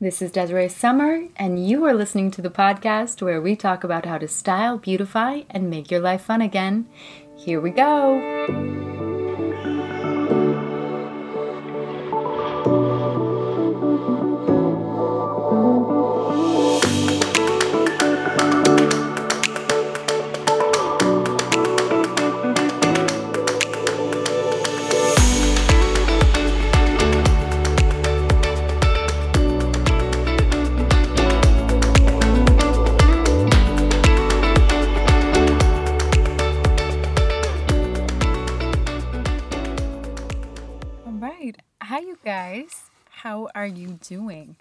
This is Desiree Summer, and you are listening to the podcast where we talk about how to style, beautify, and make your life fun again. Here we go. Are you doing?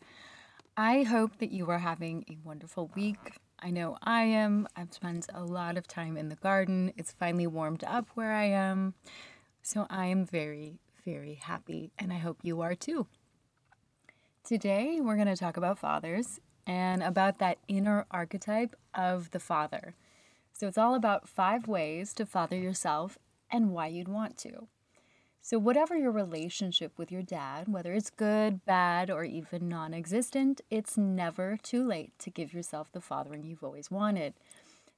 I hope that you are having a wonderful week. I know I am. I've spent a lot of time in the garden. It's finally warmed up where I am. So I am very, very happy, and I hope you are too. Today, we're going to talk about fathers and about that inner archetype of the father. So it's all about five ways to father yourself and why you'd want to. So, whatever your relationship with your dad, whether it's good, bad, or even non existent, it's never too late to give yourself the fathering you've always wanted.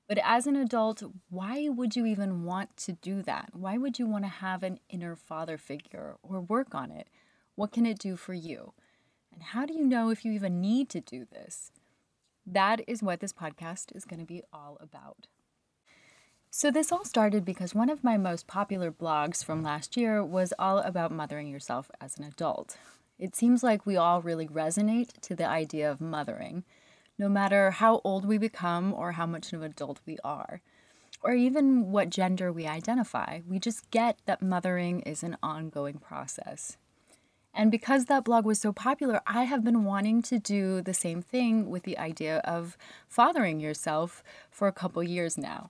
But as an adult, why would you even want to do that? Why would you want to have an inner father figure or work on it? What can it do for you? And how do you know if you even need to do this? That is what this podcast is going to be all about. So, this all started because one of my most popular blogs from last year was all about mothering yourself as an adult. It seems like we all really resonate to the idea of mothering, no matter how old we become or how much of an adult we are, or even what gender we identify. We just get that mothering is an ongoing process. And because that blog was so popular, I have been wanting to do the same thing with the idea of fathering yourself for a couple years now.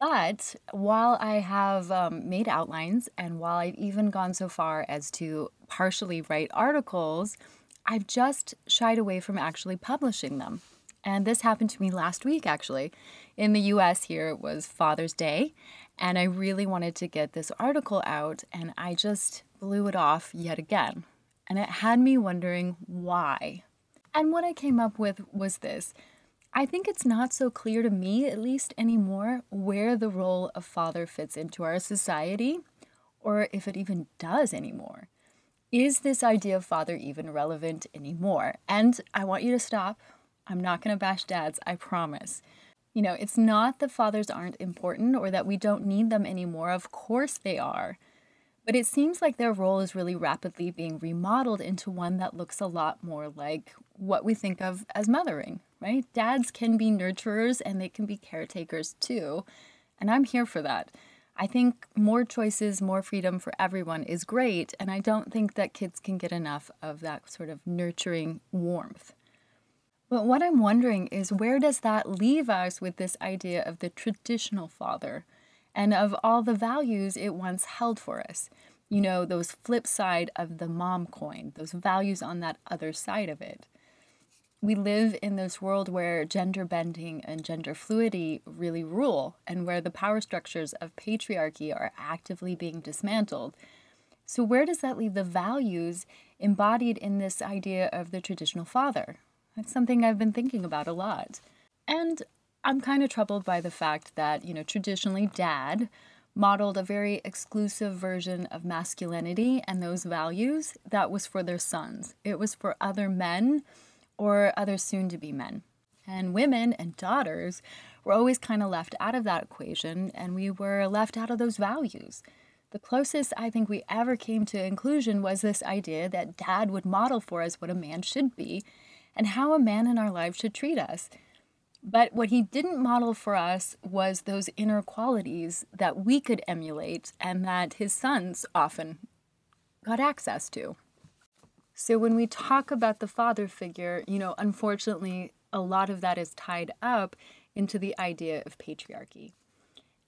But while I have um, made outlines and while I've even gone so far as to partially write articles, I've just shied away from actually publishing them. And this happened to me last week, actually. In the US, here it was Father's Day, and I really wanted to get this article out, and I just blew it off yet again. And it had me wondering why. And what I came up with was this I think it's not so clear to me, at least anymore, where the role of father fits into our society, or if it even does anymore. Is this idea of father even relevant anymore? And I want you to stop. I'm not going to bash dads, I promise. You know, it's not that fathers aren't important or that we don't need them anymore. Of course they are. But it seems like their role is really rapidly being remodeled into one that looks a lot more like what we think of as mothering, right? Dads can be nurturers and they can be caretakers too. And I'm here for that. I think more choices, more freedom for everyone is great. And I don't think that kids can get enough of that sort of nurturing warmth. But what I'm wondering is where does that leave us with this idea of the traditional father and of all the values it once held for us? You know, those flip side of the mom coin, those values on that other side of it we live in this world where gender bending and gender fluidity really rule and where the power structures of patriarchy are actively being dismantled. So, where does that leave the values embodied in this idea of the traditional father? That's something I've been thinking about a lot. And I'm kind of troubled by the fact that, you know, traditionally dad modeled a very exclusive version of masculinity and those values that was for their sons. It was for other men or other soon to be men. And women and daughters were always kind of left out of that equation, and we were left out of those values. The closest I think we ever came to inclusion was this idea that dad would model for us what a man should be and how a man in our lives should treat us. But what he didn't model for us was those inner qualities that we could emulate and that his sons often got access to. So when we talk about the father figure, you know, unfortunately, a lot of that is tied up into the idea of patriarchy.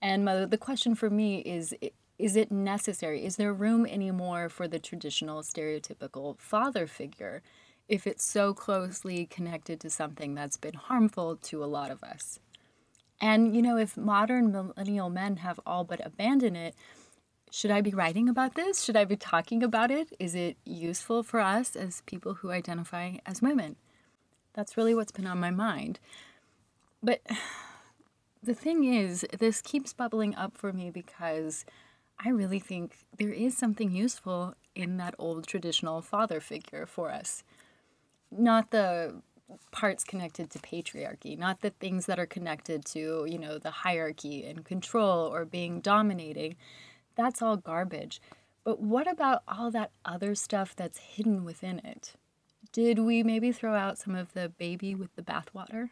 And Mother, the question for me is is it necessary? Is there room anymore for the traditional stereotypical father figure if it's so closely connected to something that's been harmful to a lot of us? And, you know, if modern millennial men have all but abandoned it, should I be writing about this? Should I be talking about it? Is it useful for us as people who identify as women? That's really what's been on my mind. But the thing is, this keeps bubbling up for me because I really think there is something useful in that old traditional father figure for us. Not the parts connected to patriarchy, not the things that are connected to, you know, the hierarchy and control or being dominating. That's all garbage. But what about all that other stuff that's hidden within it? Did we maybe throw out some of the baby with the bathwater?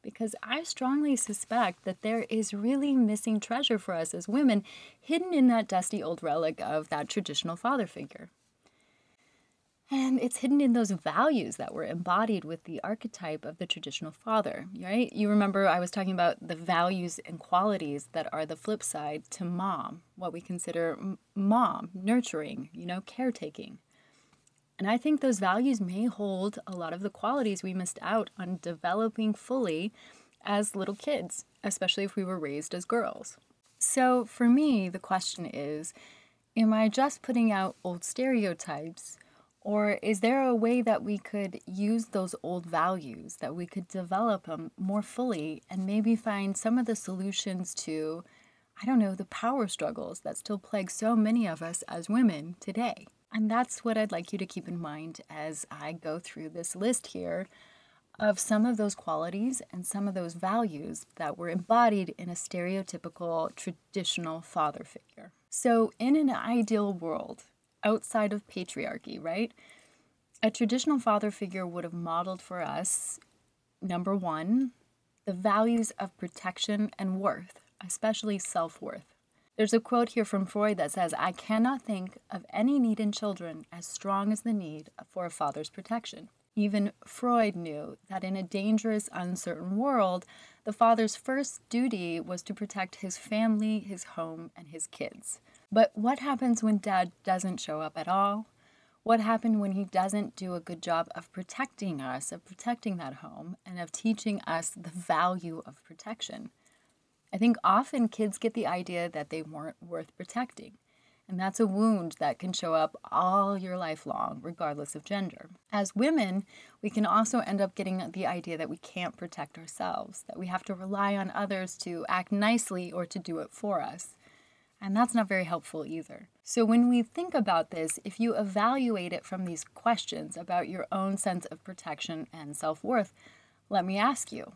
Because I strongly suspect that there is really missing treasure for us as women hidden in that dusty old relic of that traditional father figure. And it's hidden in those values that were embodied with the archetype of the traditional father, right? You remember I was talking about the values and qualities that are the flip side to mom, what we consider mom, nurturing, you know, caretaking. And I think those values may hold a lot of the qualities we missed out on developing fully as little kids, especially if we were raised as girls. So for me, the question is Am I just putting out old stereotypes? Or is there a way that we could use those old values, that we could develop them more fully and maybe find some of the solutions to, I don't know, the power struggles that still plague so many of us as women today? And that's what I'd like you to keep in mind as I go through this list here of some of those qualities and some of those values that were embodied in a stereotypical traditional father figure. So, in an ideal world, outside of patriarchy, right? A traditional father figure would have modeled for us number one, the values of protection and worth, especially self worth. There's a quote here from Freud that says, I cannot think of any need in children as strong as the need for a father's protection. Even Freud knew that in a dangerous, uncertain world, the father's first duty was to protect his family, his home, and his kids. But what happens when dad doesn't show up at all? What happens when he doesn't do a good job of protecting us, of protecting that home, and of teaching us the value of protection? I think often kids get the idea that they weren't worth protecting. And that's a wound that can show up all your life long, regardless of gender. As women, we can also end up getting the idea that we can't protect ourselves, that we have to rely on others to act nicely or to do it for us. And that's not very helpful either. So, when we think about this, if you evaluate it from these questions about your own sense of protection and self worth, let me ask you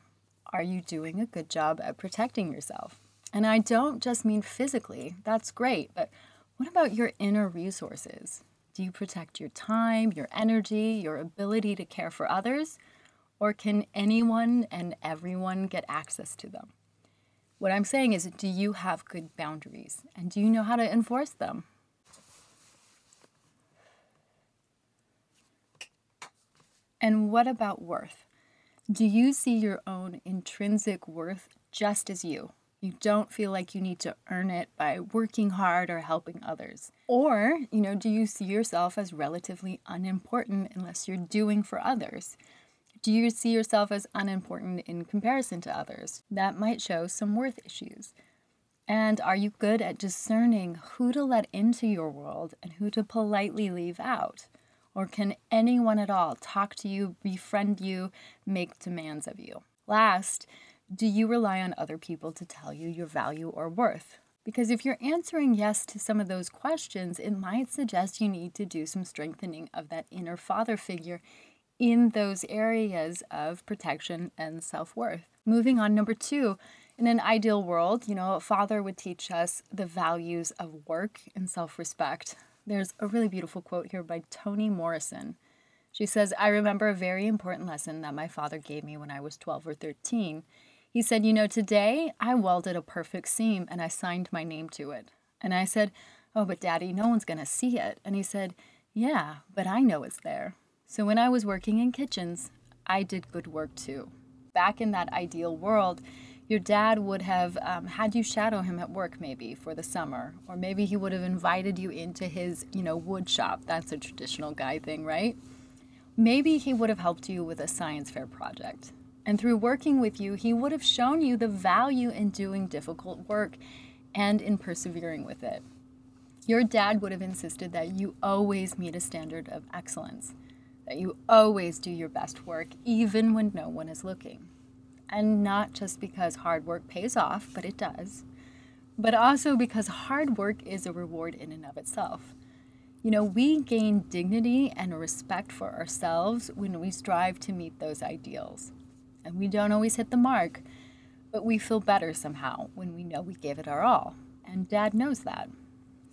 are you doing a good job at protecting yourself? And I don't just mean physically, that's great, but what about your inner resources? Do you protect your time, your energy, your ability to care for others? Or can anyone and everyone get access to them? What I'm saying is, do you have good boundaries? And do you know how to enforce them? And what about worth? Do you see your own intrinsic worth just as you? You don't feel like you need to earn it by working hard or helping others. Or, you know, do you see yourself as relatively unimportant unless you're doing for others? Do you see yourself as unimportant in comparison to others? That might show some worth issues. And are you good at discerning who to let into your world and who to politely leave out? Or can anyone at all talk to you, befriend you, make demands of you? Last, do you rely on other people to tell you your value or worth? Because if you're answering yes to some of those questions, it might suggest you need to do some strengthening of that inner father figure in those areas of protection and self worth. Moving on, number two, in an ideal world, you know, a father would teach us the values of work and self respect. There's a really beautiful quote here by Toni Morrison. She says, I remember a very important lesson that my father gave me when I was 12 or 13. He said, You know, today I welded a perfect seam and I signed my name to it. And I said, Oh, but daddy, no one's going to see it. And he said, Yeah, but I know it's there. So when I was working in kitchens, I did good work too. Back in that ideal world, your dad would have um, had you shadow him at work maybe for the summer or maybe he would have invited you into his you know wood shop that's a traditional guy thing right maybe he would have helped you with a science fair project and through working with you, he would have shown you the value in doing difficult work and in persevering with it. Your dad would have insisted that you always meet a standard of excellence, that you always do your best work, even when no one is looking. And not just because hard work pays off, but it does, but also because hard work is a reward in and of itself. You know, we gain dignity and respect for ourselves when we strive to meet those ideals. And we don't always hit the mark, but we feel better somehow when we know we gave it our all. And dad knows that.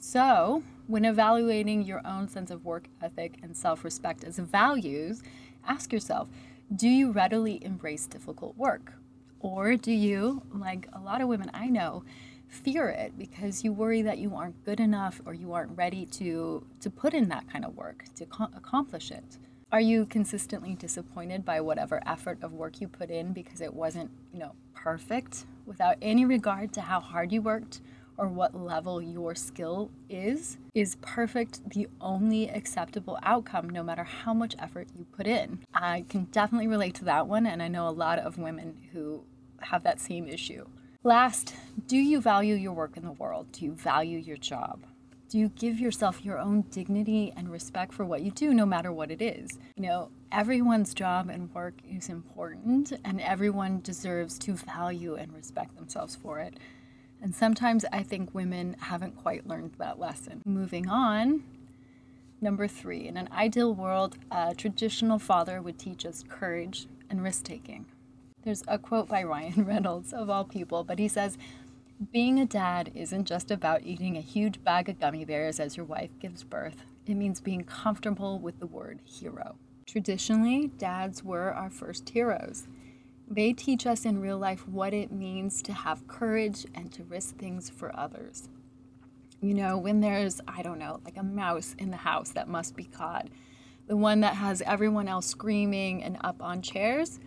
So, when evaluating your own sense of work ethic and self respect as values, ask yourself do you readily embrace difficult work? Or do you, like a lot of women I know, fear it because you worry that you aren't good enough or you aren't ready to, to put in that kind of work to co- accomplish it? Are you consistently disappointed by whatever effort of work you put in because it wasn't, you know, perfect without any regard to how hard you worked or what level your skill is, is perfect the only acceptable outcome no matter how much effort you put in. I can definitely relate to that one, and I know a lot of women who have that same issue. Last, do you value your work in the world? Do you value your job? Do you give yourself your own dignity and respect for what you do, no matter what it is? You know, everyone's job and work is important, and everyone deserves to value and respect themselves for it. And sometimes I think women haven't quite learned that lesson. Moving on, number three, in an ideal world, a traditional father would teach us courage and risk taking. There's a quote by Ryan Reynolds, of all people, but he says, Being a dad isn't just about eating a huge bag of gummy bears as your wife gives birth, it means being comfortable with the word hero. Traditionally, dads were our first heroes. They teach us in real life what it means to have courage and to risk things for others. You know, when there's, I don't know, like a mouse in the house that must be caught, the one that has everyone else screaming and up on chairs,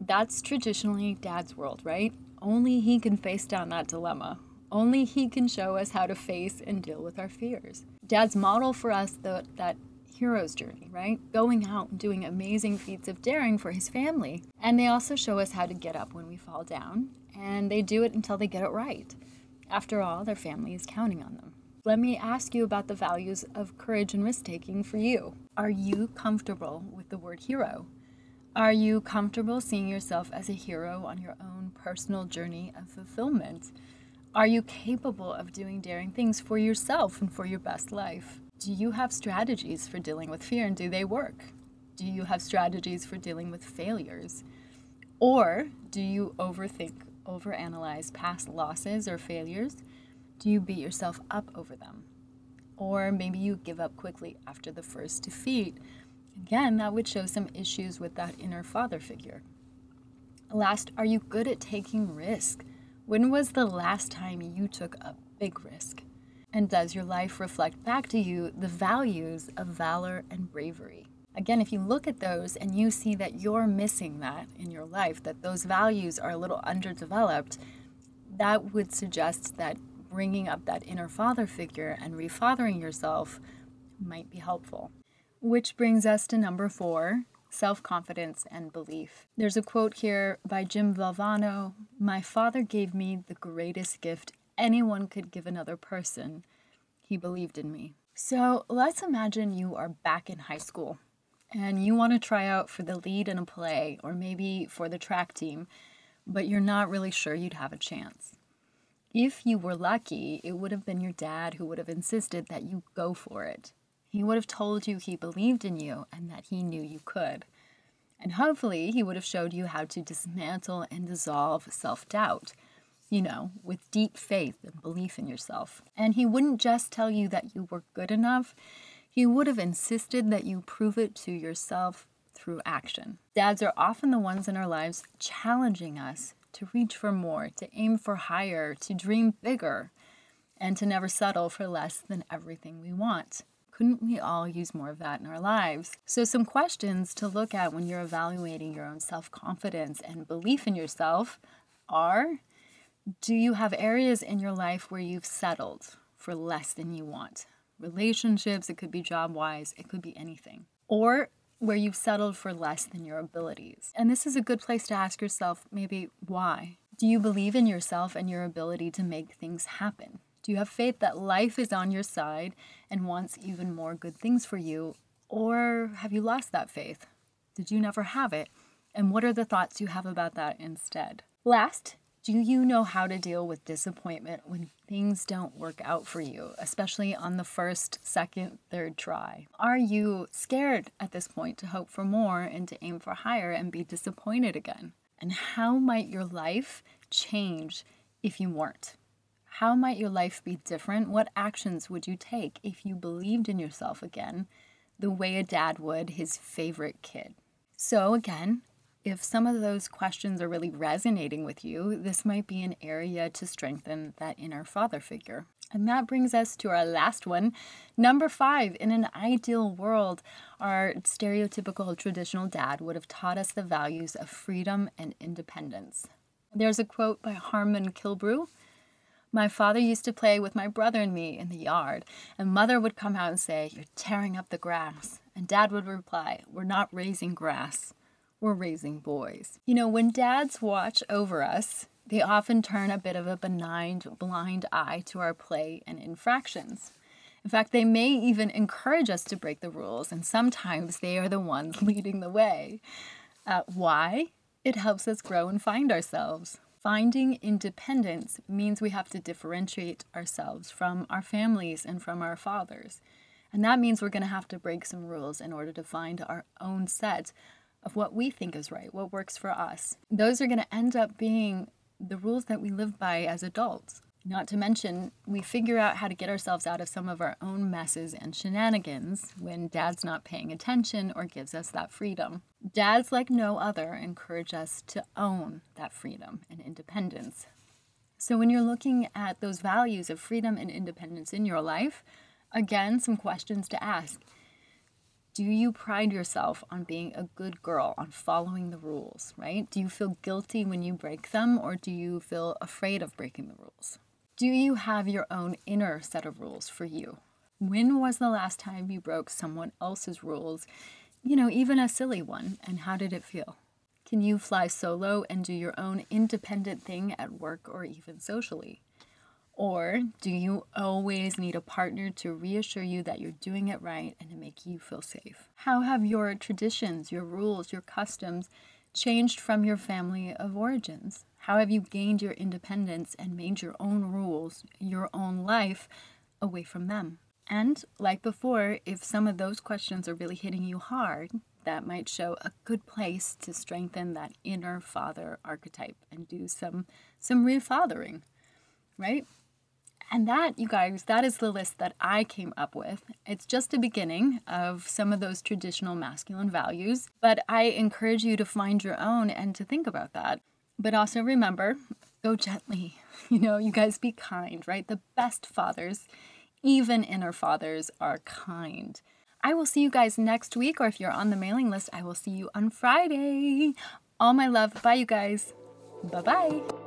that's traditionally dad's world, right? Only he can face down that dilemma. Only he can show us how to face and deal with our fears. Dad's model for us the, that hero's journey, right? Going out and doing amazing feats of daring for his family. And they also show us how to get up when we fall down, and they do it until they get it right. After all, their family is counting on them. Let me ask you about the values of courage and risk taking for you. Are you comfortable with the word hero? Are you comfortable seeing yourself as a hero on your own personal journey of fulfillment? Are you capable of doing daring things for yourself and for your best life? Do you have strategies for dealing with fear and do they work? Do you have strategies for dealing with failures? Or do you overthink, overanalyze past losses or failures? Do you beat yourself up over them? Or maybe you give up quickly after the first defeat. Again, that would show some issues with that inner father figure. Last, are you good at taking risk? When was the last time you took a big risk? And does your life reflect back to you the values of valor and bravery? Again, if you look at those and you see that you're missing that in your life, that those values are a little underdeveloped, that would suggest that bringing up that inner father figure and refathering yourself might be helpful. Which brings us to number four self confidence and belief. There's a quote here by Jim Valvano My father gave me the greatest gift anyone could give another person. He believed in me. So let's imagine you are back in high school and you want to try out for the lead in a play or maybe for the track team, but you're not really sure you'd have a chance. If you were lucky, it would have been your dad who would have insisted that you go for it. He would have told you he believed in you and that he knew you could. And hopefully, he would have showed you how to dismantle and dissolve self doubt you know, with deep faith and belief in yourself. And he wouldn't just tell you that you were good enough, he would have insisted that you prove it to yourself through action. Dads are often the ones in our lives challenging us to reach for more, to aim for higher, to dream bigger, and to never settle for less than everything we want. Couldn't we all use more of that in our lives? So, some questions to look at when you're evaluating your own self confidence and belief in yourself are do you have areas in your life where you've settled for less than you want? Relationships, it could be job wise, it could be anything. Or where you've settled for less than your abilities. And this is a good place to ask yourself maybe why? Do you believe in yourself and your ability to make things happen? Do you have faith that life is on your side and wants even more good things for you? Or have you lost that faith? Did you never have it? And what are the thoughts you have about that instead? Last, do you know how to deal with disappointment when things don't work out for you, especially on the first, second, third try? Are you scared at this point to hope for more and to aim for higher and be disappointed again? And how might your life change if you weren't? How might your life be different? What actions would you take if you believed in yourself again, the way a dad would his favorite kid? So, again, if some of those questions are really resonating with you, this might be an area to strengthen that inner father figure. And that brings us to our last one. Number five, in an ideal world, our stereotypical traditional dad would have taught us the values of freedom and independence. There's a quote by Harmon Killebrew my father used to play with my brother and me in the yard, and mother would come out and say, You're tearing up the grass. And dad would reply, We're not raising grass, we're raising boys. You know, when dads watch over us, they often turn a bit of a benign, blind eye to our play and infractions. In fact, they may even encourage us to break the rules, and sometimes they are the ones leading the way. Uh, why? It helps us grow and find ourselves. Finding independence means we have to differentiate ourselves from our families and from our fathers. And that means we're going to have to break some rules in order to find our own set of what we think is right, what works for us. Those are going to end up being the rules that we live by as adults. Not to mention, we figure out how to get ourselves out of some of our own messes and shenanigans when dad's not paying attention or gives us that freedom. Dads, like no other, encourage us to own that freedom and independence. So, when you're looking at those values of freedom and independence in your life, again, some questions to ask. Do you pride yourself on being a good girl, on following the rules, right? Do you feel guilty when you break them, or do you feel afraid of breaking the rules? Do you have your own inner set of rules for you? When was the last time you broke someone else's rules, you know, even a silly one, and how did it feel? Can you fly solo and do your own independent thing at work or even socially? Or do you always need a partner to reassure you that you're doing it right and to make you feel safe? How have your traditions, your rules, your customs changed from your family of origins? How have you gained your independence and made your own rules, your own life away from them? And like before, if some of those questions are really hitting you hard, that might show a good place to strengthen that inner father archetype and do some some refathering, right? And that, you guys, that is the list that I came up with. It's just a beginning of some of those traditional masculine values, but I encourage you to find your own and to think about that. But also remember, go gently. You know, you guys be kind, right? The best fathers, even inner fathers, are kind. I will see you guys next week, or if you're on the mailing list, I will see you on Friday. All my love. Bye, you guys. Bye bye.